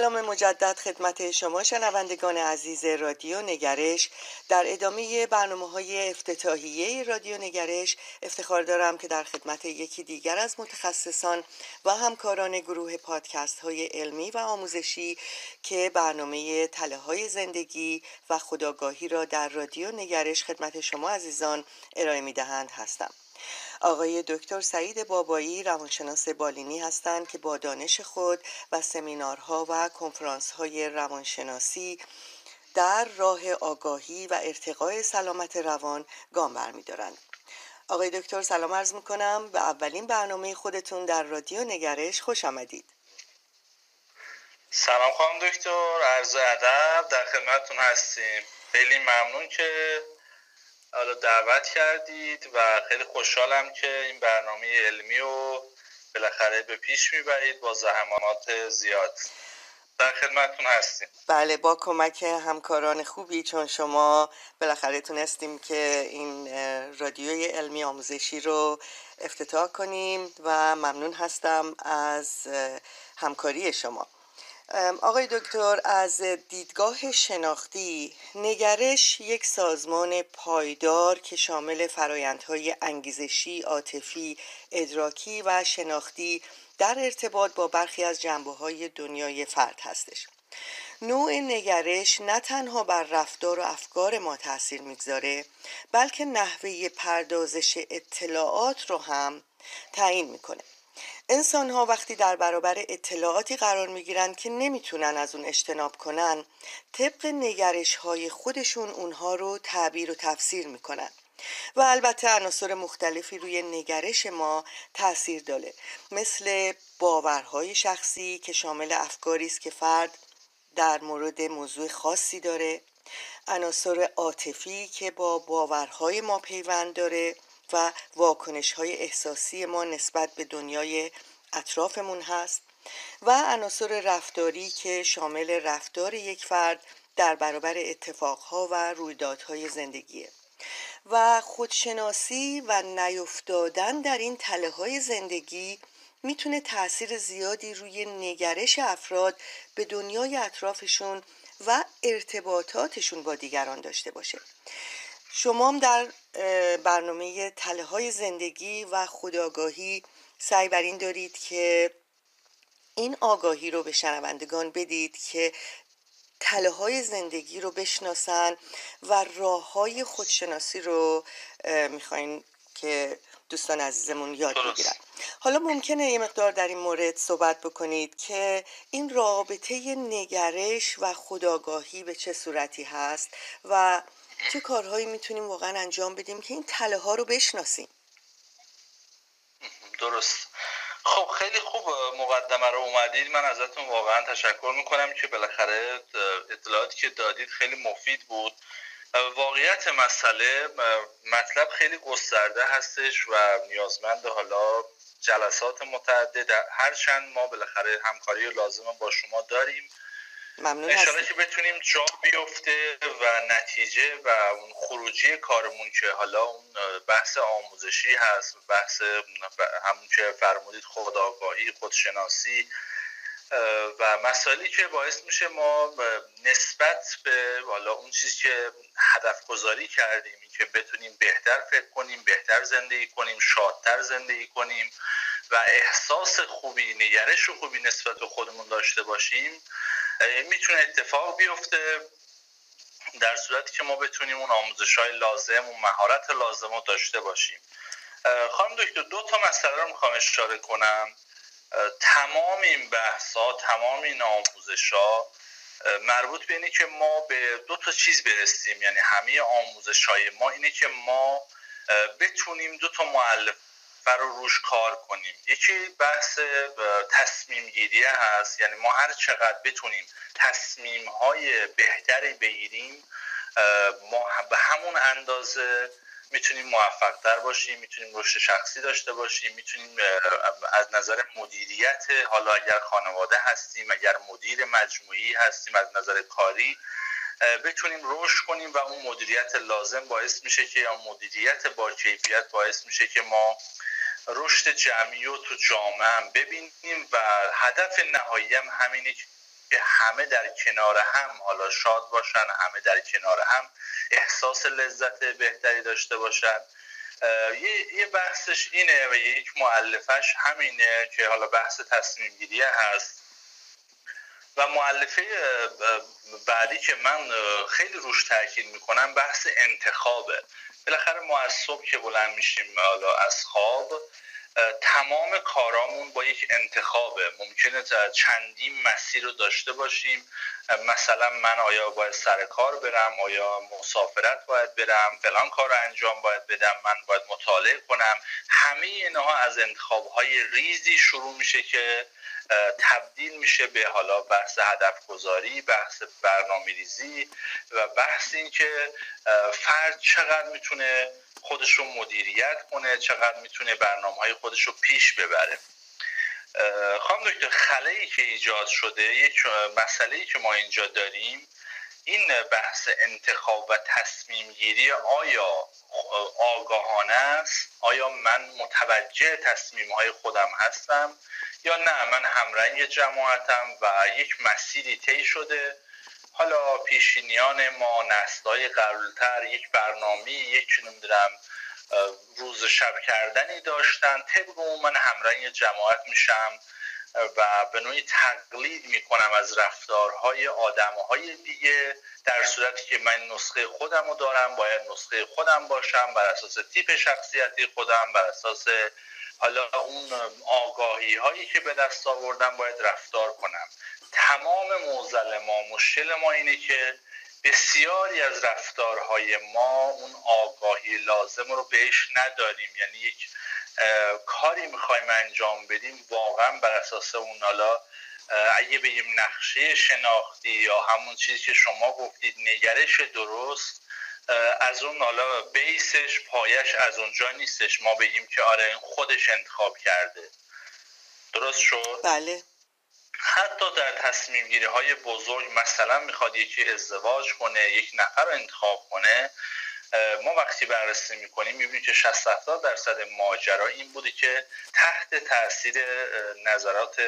سلام مجدد خدمت شما شنوندگان عزیز رادیو نگرش. در ادامه برنامه های افتتاحیه رادیو نگرش افتخار دارم که در خدمت یکی دیگر از متخصصان و همکاران گروه پادکست های علمی و آموزشی که برنامه تله های زندگی و خداگاهی را در رادیو نگرش خدمت شما عزیزان ارائه می دهند هستم. آقای دکتر سعید بابایی روانشناس بالینی هستند که با دانش خود و سمینارها و کنفرانس‌های روانشناسی در راه آگاهی و ارتقای سلامت روان گام برمیدارند. آقای دکتر سلام عرض می‌کنم به اولین برنامه خودتون در رادیو نگرش خوش آمدید. سلام خانم دکتر عرض ادب در خدمتتون هستیم خیلی ممنون که حالا دعوت کردید و خیلی خوشحالم که این برنامه علمی رو بالاخره به پیش می‌برید با زحمات زیاد. در خدمتتون هستیم. بله با کمک همکاران خوبی چون شما بالاخره تونستیم که این رادیوی علمی آموزشی رو افتتاح کنیم و ممنون هستم از همکاری شما. آقای دکتر از دیدگاه شناختی نگرش یک سازمان پایدار که شامل فرایندهای انگیزشی، عاطفی، ادراکی و شناختی در ارتباط با برخی از جنبه های دنیای فرد هستش. نوع نگرش نه تنها بر رفتار و افکار ما تاثیر می‌گذاره بلکه نحوه پردازش اطلاعات رو هم تعیین می‌کنه. انسان ها وقتی در برابر اطلاعاتی قرار می گیرند که نمی‌تونن از اون اجتناب کنن طبق نگرش های خودشون اونها رو تعبیر و تفسیر می‌کنن. و البته عناصر مختلفی روی نگرش ما تاثیر داره. مثل باورهای شخصی که شامل افکاری است که فرد در مورد موضوع خاصی داره. عناصر عاطفی که با باورهای ما پیوند داره. و واکنش های احساسی ما نسبت به دنیای اطرافمون هست و عناصر رفتاری که شامل رفتار یک فرد در برابر اتفاقها و رویدادهای زندگیه. و خودشناسی و نیفتادن در این تله های زندگی می‌تونه تاثیر زیادی روی نگرش افراد به دنیای اطرافشون و ارتباطاتشون با دیگران داشته باشه. شما هم در برنامه تله های زندگی و خداگاهی سعی بر این دارید که این آگاهی رو به شنوندگان بدید که تله های زندگی رو بشناسن و راه های خودشناسی رو می‌خواین که دوستان عزیزمون یاد بگیرن. حالا ممکنه یه مقدار در این مورد صحبت بکنید که این رابطه نگرش و خداگاهی به چه صورتی هست و چه کارهایی می‌تونیم واقعا انجام بدیم که این تله ها رو بشناسیم؟ درست. خب خیلی خوب مقدمه رو اومدید. من ازتون واقعا تشکر می‌کنم که بالاخره اطلاعاتی که دادید خیلی مفید بود. واقعیت مسئله مطلب خیلی گسترده هستش و نیازمند حالا جلسات متعدد. هرچند ما بالاخره همکاری لازم با شما داریم. ممنون انشالله که بتونیم جا بیفته و نتیجه و اون خروجی کارمون که حالا اون بحث آموزشی هست بحث همون که فرمودید خودآگاهی خودشناسی و مسائلی که باعث میشه ما نسبت به حالا اون چیزی که هدف گذاری کردیم که بتونیم بهتر فکر کنیم بهتر زندگی کنیم شادتر زندگی کنیم و احساس خوبی نگرش خوبی نسبت به خودمون داشته باشیم می‌تونه اتفاق بیفته در صورتی که ما بتونیم اون آموزش های لازم و مهارت لازم رو داشته باشیم. خانم دکتر دو تا مسئله رو می‌خوام اشاره کنم. تمام این بحث ها تمام این آموزش ها مربوط به اینه که ما به دو تا چیز برسیم. یعنی همه آموزش های ما اینه که ما بتونیم دو تا معلف رو روش کار کنیم. یکی بحث تصمیم گیریه هست. یعنی ما هر چقدر بتونیم تصمیم های بهتری بگیریم ما به همون اندازه می‌تونیم موفق تر باشیم می‌تونیم رشد شخصی داشته باشیم می‌تونیم از نظر مدیریت حالا اگر خانواده هستیم اگر مدیر مجموعی هستیم از نظر کاری بتونیم رشد کنیم و اون مدیریت لازم باعث میشه که یا مدیریت با کیفیت باعث میشه که ما رشد جمعی و تو جامعه هم ببینیم و هدف نهایی هم همینه که همه در کنار هم حالا شاد باشن همه در کنار هم احساس لذت بهتری داشته باشن. یه بحثش اینه و یک معلفش همینه که حالا بحث تصمیم گیریه هست. و معلفه بعدی که من خیلی روش تاکید می‌کنم بحث انتخابه. بالاخره ما از صبح که بلند میشیم حالا از خواب تمام کارامون با یک انتخابه. ممکنه چندین مسیر رو داشته باشیم. مثلا من آیا باید سر کار برم؟ آیا مسافرت باید برم؟ فلان کار رو انجام باید بدم؟ من باید مطالعه کنم؟ همه اینها از انتخابهای ریزی شروع میشه که تبدیل میشه به حالا بحث هدف گذاری بحث برنامه ریزی و بحث این که فرد چقدر می‌تونه خودش رو مدیریت کنه چقدر می‌تونه برنامه های خودش رو پیش ببره. خانم دکتر خلایی که ایجاد شده یک مسئله که ما اینجا داریم این بحث انتخاب و تصمیم گیری آیا آگاهانه است؟ آیا من متوجه تصمیم های خودم هستم یا نه؟ من همرنگ جماعتم و یک مسیری طی شده. حالا پیشینیان ما نسلهای قبلتر یک برنامه یک نمی‌دونم روز شب کردنی داشتن. طبق اون من همرنگ جماعت میشم و به نوعی تقلید می‌کنم از رفتارهای آدمهای دیگه در صورتی که من نسخه خودم رو دارم باید نسخه خودم باشم بر اساس تیپ شخصیتی خودم بر اساس حالا اون آگاهی هایی که به دست آوردم باید رفتار کنم. موزل ما مشکل ما اینه که بسیاری از رفتارهای ما اون آگاهی لازم رو بهش نداریم. یعنی یک کاری می‌خوایم انجام بدیم واقعا بر اساس اون حالا اگه بگیم نقشه شناختی یا همون چیزی که شما گفتید نگرش درست از اون حالا بیسش پایش از اونجا نیستش. ما بگیم که آره این خودش انتخاب کرده. درست شد؟ بله. حتی در تصمیم گیری های بزرگ مثلا می‌خواد یکی ازدواج کنه یک نفر رو انتخاب کنه ما وقتی بررسی می‌کنیم می‌بینیم که 60 70 درصد ماجرا این بوده که تحت تاثیر نظرات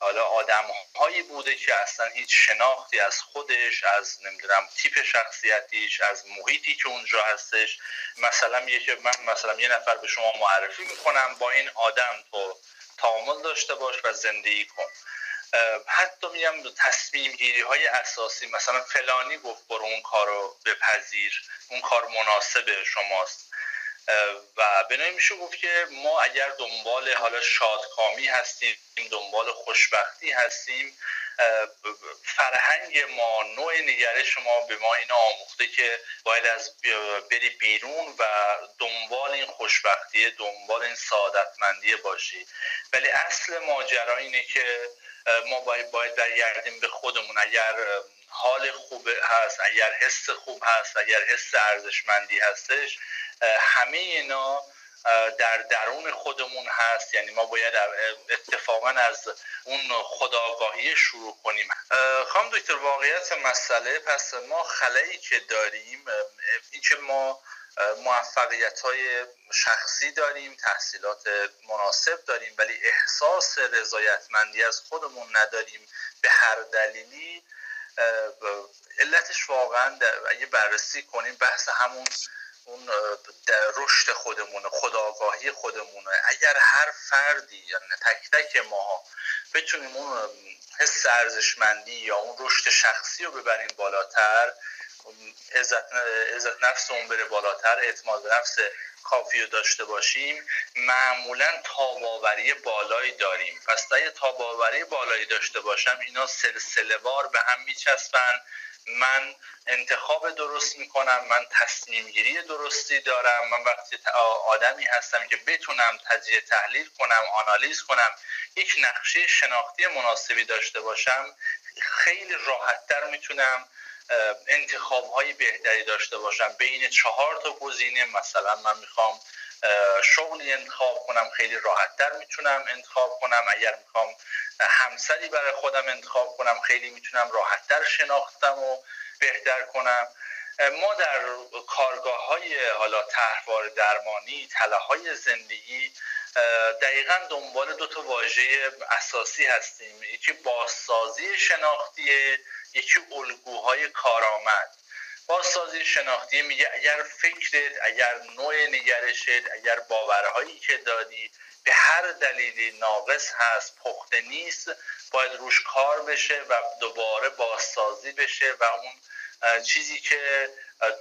حالا آدم هایی بوده که اصلا هیچ شناختی از خودش از نمی‌دونم تیپ شخصیتیش از محیطی که اونجا هستش. مثلا یه من مثلا یه نفر به شما معرفی می‌کنم با این آدم تو تعامل داشته باش و زندگی کن. حتی میگم تصمیم گیری های اساسی مثلا فلانی گفت برو اون کار رو بپذیر اون کار مناسب شماست. و به میشه گفت که ما اگر دنبال حالا شادکامی هستیم دنبال خوشبختی هستیم فرهنگ ما نوع نگرش ما به ما اینا آموخته که باید از بری بیرون و دنبال این خوشبختی دنبال این سعادتمندی باشی. ولی اصل ماجرا اینه که ما باید باید برگردیم به خودمون. اگر حال خوب هست اگر حس خوب هست اگر حس ارزشمندی هستش همه اینا در درون خودمون هست. یعنی ما باید اتفاقا از اون خداگاهی شروع کنیم. خانم دکتر واقعیت مسئله پس ما خلایی که داریم این که ما موفقیت های شخصی داریم تحصیلات مناسب داریم ولی احساس رضایتمندی از خودمون نداریم به هر دلیلی علتش واقعا اگه بررسی کنیم بحث همون اون رشد خودمونه خداگاهی خودمونه. اگر هر فردی یعنی تک تک ما بتونیم اون حس ارزشمندی یا اون رشد شخصی رو ببریم بالاتر عزت, عزت نفس اون بره بالاتر اعتماد به نفس کافی رو داشته باشیم معمولا تاباوری بالایی داریم. پس اگه تاباوری بالایی داشته باشم اینا سلسله وار به هم میچسبن. من انتخاب درست می‌کنم من تصمیم گیری درستی دارم من وقتی آدمی هستم که بتونم تجزیه تحلیل کنم آنالیز کنم یک نقشه شناختی مناسبی داشته باشم خیلی راحتتر می‌تونم انتخاب های بهتری داشته باشم. بین چهار تا گزینه مثلا من می‌خوام شغلی انتخاب کنم خیلی راحتتر می‌تونم انتخاب کنم. اگر می‌خوام همسری برای خودم انتخاب کنم خیلی می‌تونم راحتتر شناختم و بهتر کنم. ما در کارگاه های حالا تحوار درمانی تله های زندگی دقیقا دنبال دو تا واژه اساسی هستیم. یکی بازسازی شناختیه یکی الگوهای کارآمد. بازسازی شناختی میگه اگر فکرت اگر نوع نگرشت اگر باورهایی که دادی به هر دلیلی ناقص هست پخته نیست باید روش کار بشه و دوباره بازسازی بشه و اون چیزی که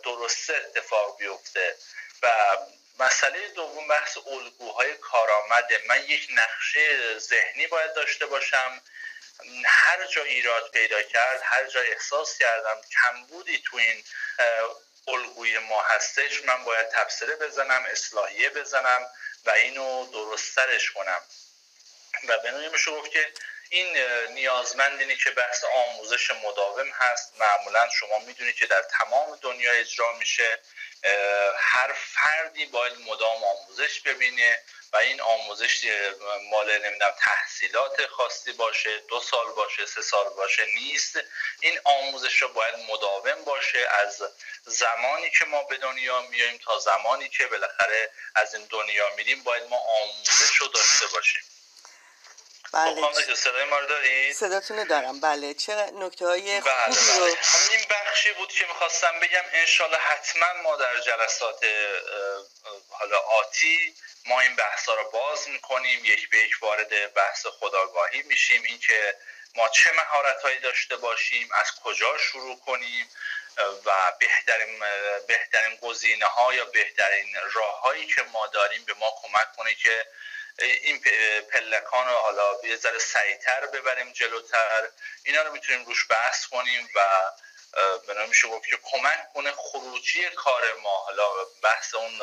درسته اتفاق بیفته. و مسئله دوم بحث الگوهای کارآمده من یک نقشه ذهنی باید داشته باشم. هر جا ایراد پیدا کرد هر جا احساس کردم کمبودی تو این الگوی ما هستش من باید تبصره بزنم اصلاحیه بزنم و اینو درسترش کنم. و به نوعی گفت که این نیازمند اینه که بحث آموزش مداوم هست. معمولا شما می‌دونید که در تمام دنیا اجرا میشه. هر فردی باید مدام آموزش ببینه و این آموزش مال نمی‌دونم تحصیلات خاصی باشه دو سال باشه سه سال باشه نیست. این آموزش رو باید مداوم باشه. از زمانی که ما به دنیا میاییم تا زمانی که بالاخره از این دنیا میریم باید ما آموزش رو داشته باشیم. بله. خب، صدای ما رو دارید؟ صداتون دارم. بله. چه نکته های بله خوبی رو بله. این بخشی بود که می‌خواستم بگم انشالله حتما ما در جلسات حالا آتی ما این بحثا رو باز می‌کنیم. یک به یک وارد بحث خداگاهی میشیم. اینکه ما چه مهارت هایی داشته باشیم از کجا شروع کنیم و بهترین بهترین گزینه ها یا بهترین راههایی که ما داریم به ما کمک کنه که این پلکان رو حالا یه ذره سریعتر ببریم جلوتر. اینا رو می‌تونیم روش بحث کنیم و به میشه گفت که کمک کنه خروجی کار ما. حالا بحث اون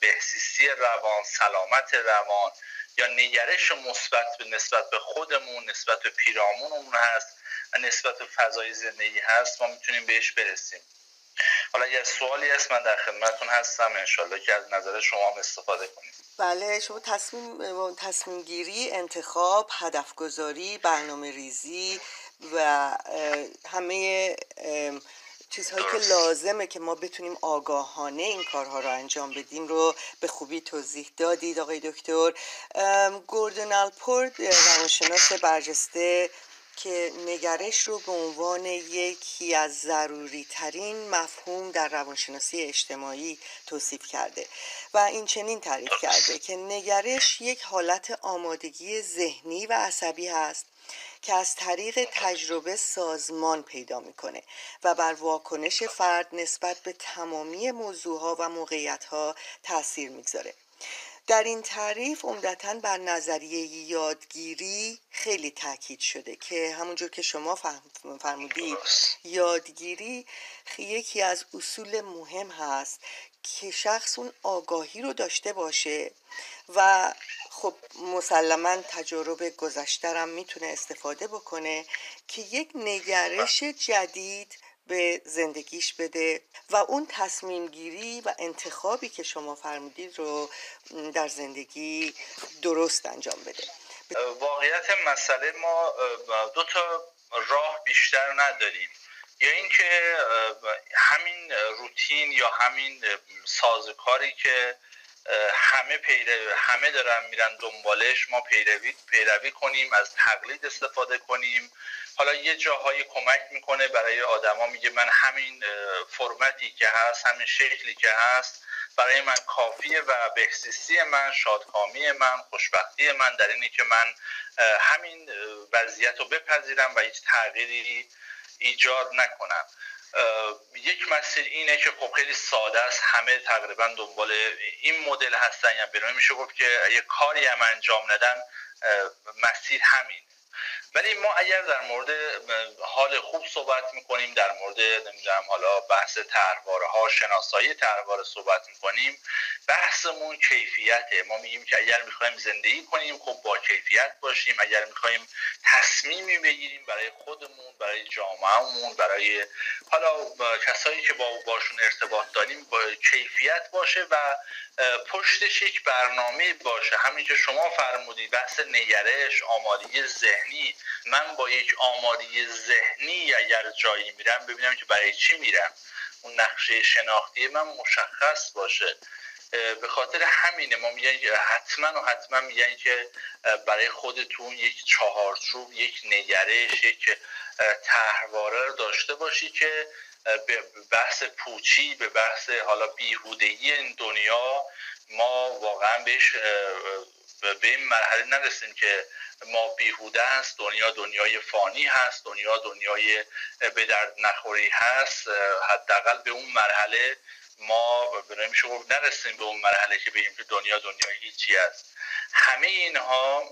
بهسیستی روان سلامت روان یا نگرش مثبت به نسبت به خودمون نسبت به پیرامونمون هست و نسبت به فضای زندگی هست ما می‌تونیم بهش برسیم. حالا یه سوالی هست من در خدمتتون هستم. انشالله که از نظر شما هم استفاده کنیم بله شما تصمیم تصمیم گیری انتخاب هدف گذاری برنامه ریزی و همه چیزهایی که لازمه که ما بتونیم آگاهانه این کارها رو انجام بدیم رو به خوبی توضیح دادید آقای دکتر. گوردن الپورد روانشناس برجسته که نگرش رو به عنوان یکی از ضروری ترین مفهوم در روانشناسی اجتماعی توصیف کرده و این چنین تعریف کرده که نگرش یک حالت آمادگی ذهنی و عصبی هست که از طریق تجربه سازمان پیدا می‌کنه و بر واکنش فرد نسبت به تمامی موضوعها و موقعیتها تاثیر می‌گذاره. در این تعریف عمدتا بر نظریه یادگیری خیلی تاکید شده که همونجور که شما فرمودید یادگیری یکی از اصول مهم هست که شخص اون آگاهی رو داشته باشه و خب مسلما تجارب گذشترم می‌تونه استفاده بکنه که یک نگرش جدید به زندگیش بده. و اون تصمیم گیری و انتخابی که شما فرمودید رو در زندگی درست انجام بده. واقعیت مسئله ما دو تا راه بیشتر نداریم. یا اینکه همین روتین یا همین سازکاری که همه همه دارن میرن دنبالش ما پیروی پیروی کنیم از تقلید استفاده کنیم. حالا یه جاهایی کمک می‌کنه برای آدما میگه من همین فرمتی که هست همین شکلی که هست برای من کافیه و بهسیستی من شادکامی من خوشبختی من در اینی که من همین وضعیت رو بپذیرم و هیچ تغییری ایجاد نکنم. یک مسیر اینه که خب خیلی ساده است. همه تقریبا دنبال این مدل هستن یا یعنی میشه گفت که یه کاری هم انجام ندن مسیر همین ولی ما اگر در مورد حال خوب صحبت می‌کنیم در مورد نمی‌دونم حالا بحث تحواره ها شناسایی تحواره صحبت می‌کنیم بحثمون کیفیته. ما میگیم که اگر می‌خوایم زندگی کنیم خب با کیفیت باشیم. اگر می‌خوایم تصمیمی بگیریم برای خودمون برای جامعهمون برای حالا کسایی که با باشون ارتباط داریم با کیفیت باشه و پشتش یک برنامه باشه. همین که شما فرمودید بحث نگرش آمادگی ذهنی من با یک آمادگی ذهنی اگر جایی میرم ببینم که برای چی میرم. اون نقشه شناختی من مشخص باشه. به خاطر همینه ما میگن حتما و حتما میگن که برای خودتون یک چهارچوب یک نگرش یک تحواره رو داشته باشی که به بحث پوچی به بحث حالا بیهودگی این دنیا ما واقعا بهش به این مرحله نرسیم که ما بیهوده است دنیا دنیای فانی هست دنیا دنیای به درد نخوری هست. حداقل به اون مرحله ما به میشه نرسیم به اون مرحله که بگیم که دنیا دنیای هیچی است همه اینها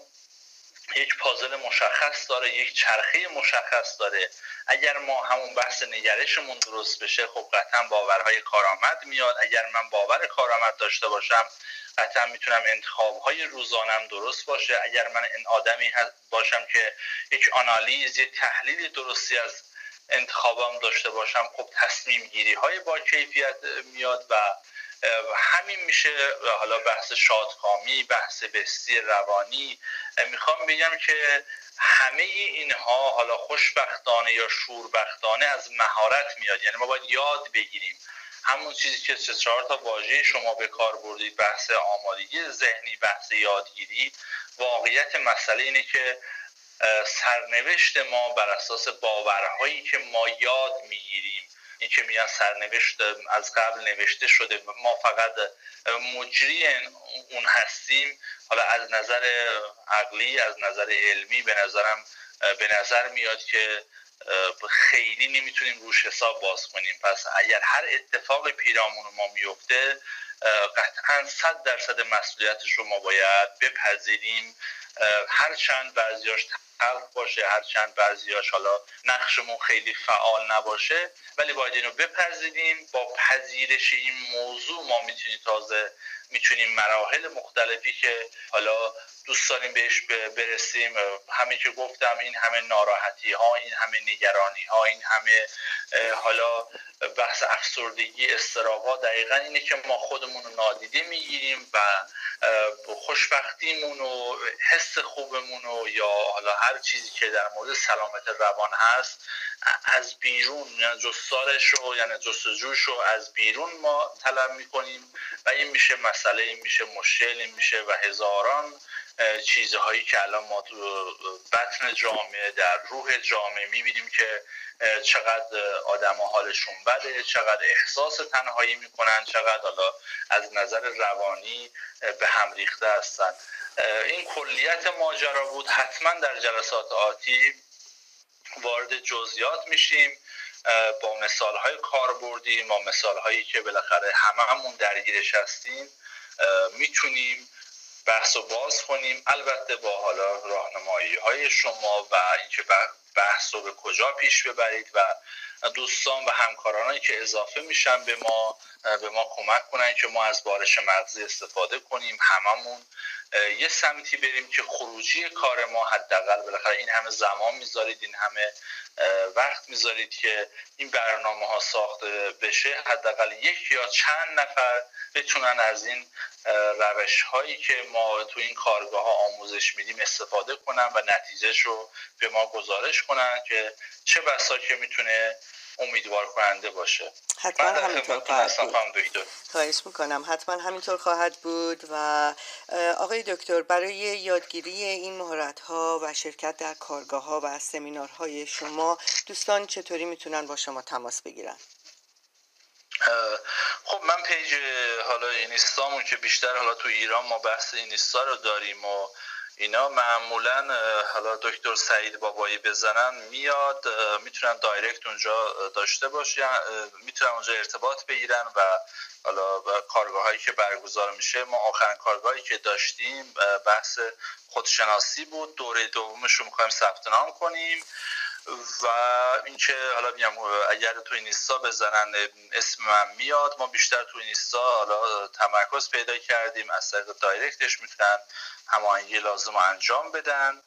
یک پازل مشخص داره یک چرخه مشخص داره. اگر ما همون بحث نگرشمون درست بشه خب قطعا باورهای کارآمد میاد. اگر من باور کارآمد داشته باشم قطعا می‌تونم انتخاب های روزانم درست باشه. اگر من این آدمی باشم که یک آنالیز یک تحلیل درستی از انتخابم داشته باشم خب تصمیم گیری های با کیفیت میاد و همین میشه حالا بحث شادکامی بحث بستی روانی. می‌خوام بگم که همه اینها حالا خوشبختانه یا شوربختانه از مهارت میاد. یعنی ما باید یاد بگیریم. همون چیزی که سه چهار تا واژه شما به کار بردید بحث آمادگی ذهنی بحث یادگیری. واقعیت مسئله اینه که سرنوشت ما بر اساس باورهایی که ما یاد می‌گیریم این که میان سرنوشت از قبل نوشته شده ما فقط مجری اون هستیم. حالا از نظر عقلی از نظر علمی به نظرم به نظر میاد که خیلی نمی‌تونیم روش حساب باز کنیم. پس اگر هر اتفاق پیرامون ما میفته قطعا صد درصد مسئولیتش رو ما باید بپذیریم. هرچند بعضیاش تلخ باشه هرچند بعضیاش حالا نقشمون خیلی فعال نباشه ولی باید اینو بپذیریم. با پذیرش این موضوع ما می‌تونیم تازه می‌تونیم مراحل مختلفی که حالا دوست داریم بهش برسیم. همین که گفتم این همه ناراحتی ها این همه نگرانی ها این همه حالا بحث افسردگی استراقا دقیقا اینه که ما خودمون رو نادیده می‌گیریم و خوشبختیمون و حس خوبمون و یا حالا هر چیزی که در مورد سلامت روان هست از بیرون یعنی جستارش رو یعنی جستجوش رو از بیرون ما طلب می‌کنیم. و این میشه مسئله این میشه مشکل این میشه و هزاران چیزهایی که الان ما تو بطن جامعه در روح جامعه می‌بینیم که چقدر آدم حالشون بده چقدر احساس تنهایی می‌کنن چقدر حالا از نظر روانی به هم ریخته هستن. این کلیت ماجرا بود. حتما در جلسات آتی وارد جزئیات میشیم. با مثال های کاربردی با مثال هایی که بالاخره هممون درگیرش هستیم می‌تونیم بحث و باز کنیم. البته با حالا راهنمایی های شما و اینکه بحث رو به کجا پیش ببرید و دوستان و همکارانی که اضافه میشن به ما به ما کمک کنن که ما از بارش مغزی استفاده کنیم هممون. یه سمتی بریم که خروجی کار ما حداقل بالاخره این همه زمان می‌ذارید این همه وقت می‌ذارید که این برنامه ها ساخته بشه حداقل یک یا چند نفر بتونن از این روش هایی که ما تو این کارگاه ها آموزش میدیم استفاده کنن و نتیجهش رو به ما گزارش کنن که چه بسا که می‌تونه امیدوار کننده باشه. حتما همینطور خواهد بود. خواهش می‌کنم. حتما همینطور خواهد بود و آقای دکتر برای یادگیری این مهارت ها و شرکت در کارگاه ها و سمینارهای شما دوستان چطوری می‌تونن با شما تماس بگیرن؟ خب من پیج حالا اینستامون که بیشتر حالا تو ایران ما بحث اینستا رو داریم و اینا معمولا حالا دکتر سعید بابایی بزنن میاد می‌تونن دایرکت اونجا داشته باشن می‌تونن اونجا ارتباط بگیرن و حالا کارگاه هایی که برگزار میشه. ما آخرین کارگاهی که داشتیم بحث خودشناسی بود. دوره دومش رو می‌خوایم ثبت نام کنیم. و اینکه حالا میگم اگر تو اینستا بزنن اسم من میاد ما بیشتر تو اینستا حالا تمرکز پیدا کردیم از طریق دایرکتش می‌تونن هماهنگی لازم انجام بدن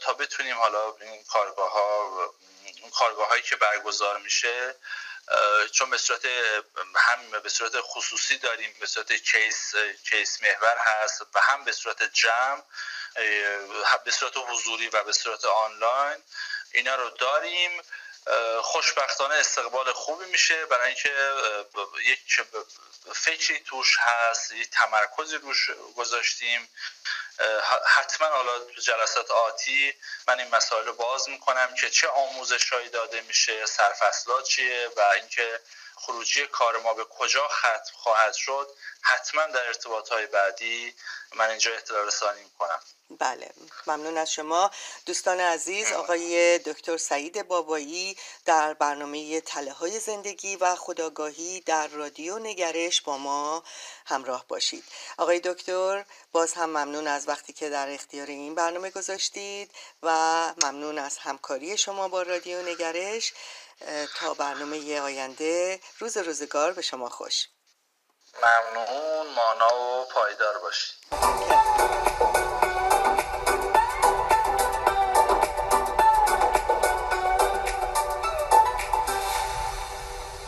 تا بتونیم حالا این کارگاه ها این کارگاه هایی که برگزار میشه چون به صورت هم به صورت خصوصی داریم به صورت کیس کیس محور هست و هم به صورت جمع به صورت حضوری و به صورت آنلاین اینا رو داریم. خوشبختانه استقبال خوبی میشه. برای اینکه یک فکری توش هست یک تمرکزی روش گذاشتیم. حتما حالا جلسات آتی من این مسائل رو باز می‌کنم که چه آموزشهایی داده میشه سرفصلات چیه و اینکه خروجی کار ما به کجا ختم خواهد شد حتما در ارتباط های بعدی من اینجا اطلاع رسانی می‌کنم. بله ممنون از شما. دوستان عزیز آقای دکتر سعید بابایی در برنامه تله های زندگی و خداگاهی در رادیو نگرش با ما همراه باشید. آقای دکتر باز هم ممنون از وقتی که در اختیار این برنامه گذاشتید و ممنون از همکاری شما با رادیو نگرش. تا برنامه آینده. روز روزگار به شما خوش. ممنون مانا و پایدار باشید.